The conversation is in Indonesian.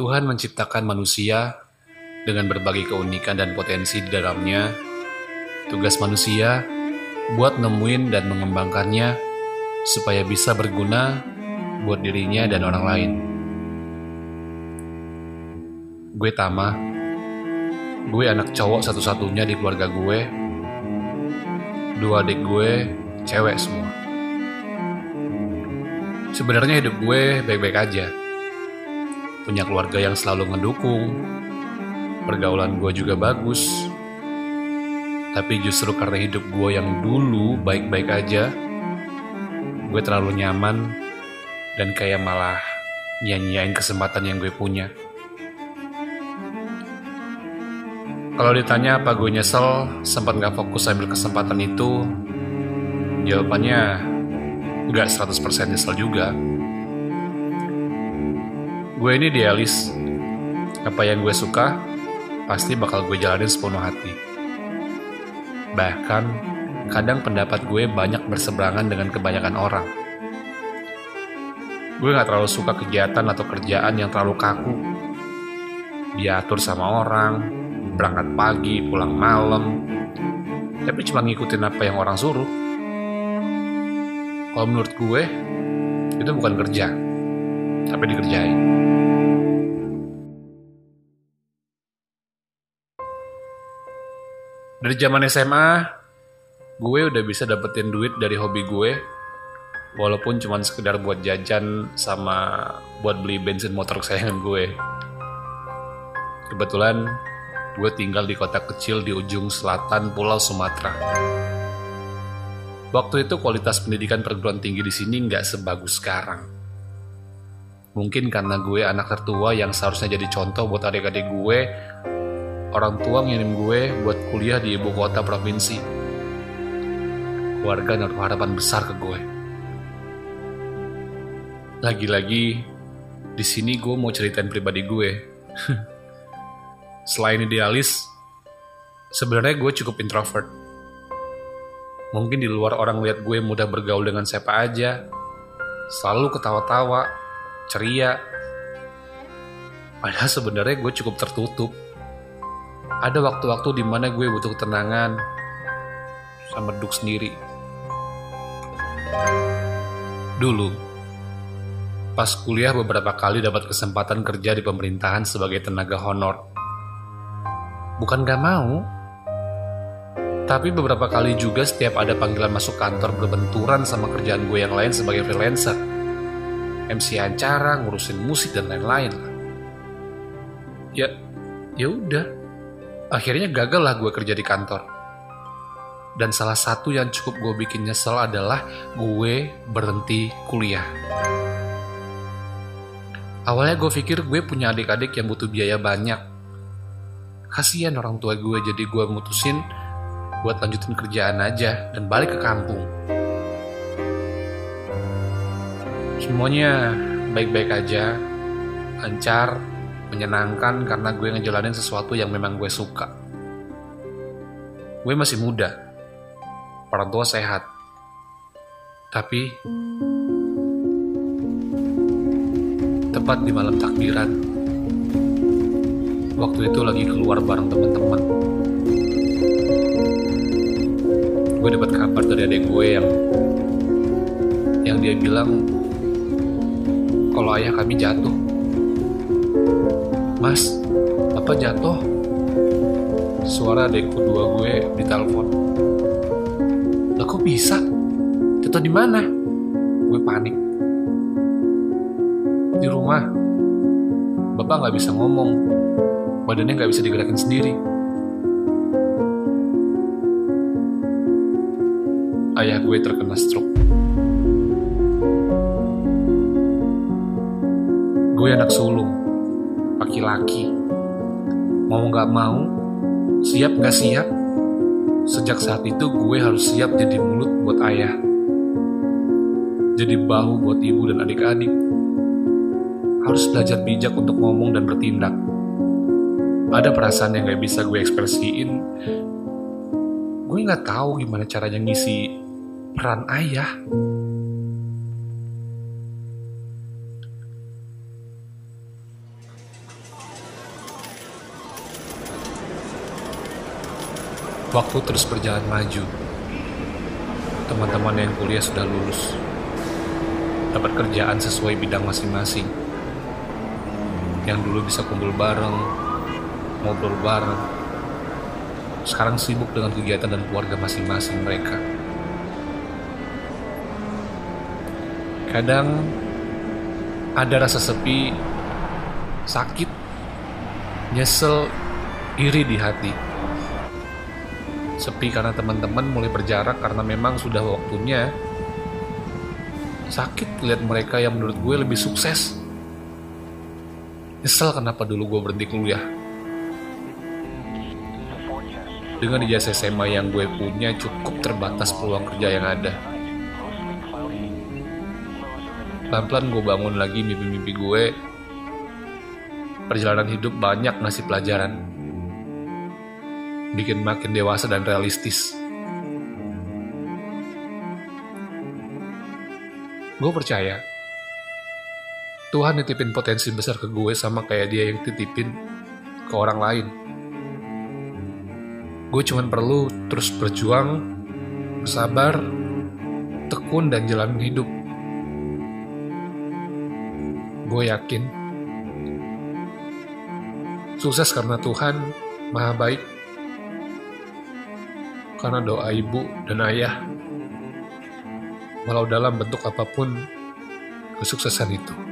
Tuhan menciptakan manusia dengan berbagai keunikan dan potensi di dalamnya. Tugas manusia buat nemuin dan mengembangkannya supaya bisa berguna buat dirinya dan orang lain. Gue Tama, gue anak cowok satu-satunya di keluarga gue. Dua adik gue cewek semua. Sebenarnya hidup gue baik-baik aja. Punya keluarga yang selalu ngedukung. Pergaulan gue juga bagus. Tapi justru karena hidup gue yang dulu baik-baik aja, gue terlalu nyaman dan kayak malah nyanyiain kesempatan yang gue punya. Kalau ditanya apa gue nyesel sempat gak fokus ambil kesempatan itu, jawabannya gak 100% nyesel juga. Gue ini idealis, apa yang gue suka pasti bakal gue jalanin sepenuh hati. Bahkan, kadang pendapat gue banyak berseberangan dengan kebanyakan orang. Gue gak terlalu suka kegiatan atau kerjaan yang terlalu kaku. Diatur sama orang, berangkat pagi, pulang malam, tapi cuma ngikutin apa yang orang suruh. Kalau menurut gue, itu bukan kerja, tapi dikerjain. Dari zaman SMA, gue udah bisa dapetin duit dari hobi gue, walaupun cuma sekedar buat jajan sama buat beli bensin motor kesayangan gue. Kebetulan gue tinggal di kota kecil di ujung selatan Pulau Sumatera. Waktu itu kualitas pendidikan perguruan tinggi di sini nggak sebagus sekarang. Mungkin karena gue anak tertua yang seharusnya jadi contoh buat adik-adik gue, orang tua ngirim gue buat kuliah di ibu kota provinsi. Keluarga naruh harapan besar ke gue. Lagi-lagi, di sini gue mau ceritain pribadi gue. Selain idealis, sebenarnya gue cukup introvert. Mungkin di luar orang lihat gue mudah bergaul dengan siapa aja, selalu ketawa-tawa, ceria. Padahal sebenarnya gue cukup tertutup. Ada waktu-waktu di mana gue butuh ketenangan, sama duduk sendiri. Dulu, pas kuliah beberapa kali dapat kesempatan kerja di pemerintahan sebagai tenaga honor bukan gak mau, tapi beberapa kali juga setiap ada panggilan masuk kantor berbenturan sama kerjaan gue yang lain sebagai freelancer. MC acara, ngurusin musik dan lain-lain Ya, ya udah. Akhirnya gagal lah gue kerja di kantor. Dan salah satu yang cukup gue bikin nyesel adalah gue berhenti kuliah. Awalnya gue pikir gue punya adik-adik yang butuh biaya banyak kasihan orang tua gue jadi gue mutusin buat lanjutin kerjaan aja dan balik ke kampung semuanya baik-baik aja. Lancar menyenangkan karena gue ngejalanin sesuatu yang memang gue suka. Gue masih muda. Orang tua sehat. Tapi tepat di malam takbiran waktu itu lagi keluar bareng teman-teman. Gue dapat kabar dari adik gue yang yang dia bilang kalau ayah kami jatuh. Mas apa jatuh? Suara adikku dua gue di telepon lah kok bisa? Jatuh di mana? Gue panik. Di rumah. Bapak nggak bisa ngomong. Badannya nggak bisa digerakin sendiri. Ayah gue terkena stroke. Gue anak sulung, laki-laki. Mau nggak mau, siap nggak siap, sejak saat itu gue harus siap jadi mulut buat ayah. Jadi bahu buat ibu dan adik-adik. Harus belajar bijak untuk ngomong dan bertindak ada perasaan yang gak bisa gue ekspresiin gue nggak tahu gimana caranya ngisi peran ayah Waktu terus berjalan maju. Teman-teman yang kuliah sudah lulus. Dapat kerjaan sesuai bidang masing-masing. Yang dulu bisa kumpul bareng, ngobrol bareng. Sekarang sibuk dengan kegiatan dan keluarga masing-masing mereka. Kadang ada rasa sepi, sakit, nyesel, iri di hati. Sepi karena teman-teman mulai berjarak karena memang sudah waktunya. Sakit lihat mereka yang menurut gue lebih sukses. Nyesel kenapa dulu gue berhenti kuliah. Dengan ijazah SMA yang gue punya cukup terbatas peluang kerja yang ada. Pelan-pelan gue bangun lagi mimpi-mimpi gue. Perjalanan hidup banyak ngasih pelajaran. Bikin makin dewasa dan realistis. Gue percaya Tuhan nitipin potensi besar ke gue sama kayak dia yang titipin ke orang lain. Gue cuman perlu terus berjuang, bersabar, tekun dan jalan hidup. Gue yakin sukses karena Tuhan maha baik, karena doa ibu dan ayah, walau dalam bentuk apa pun kesuksesan itu.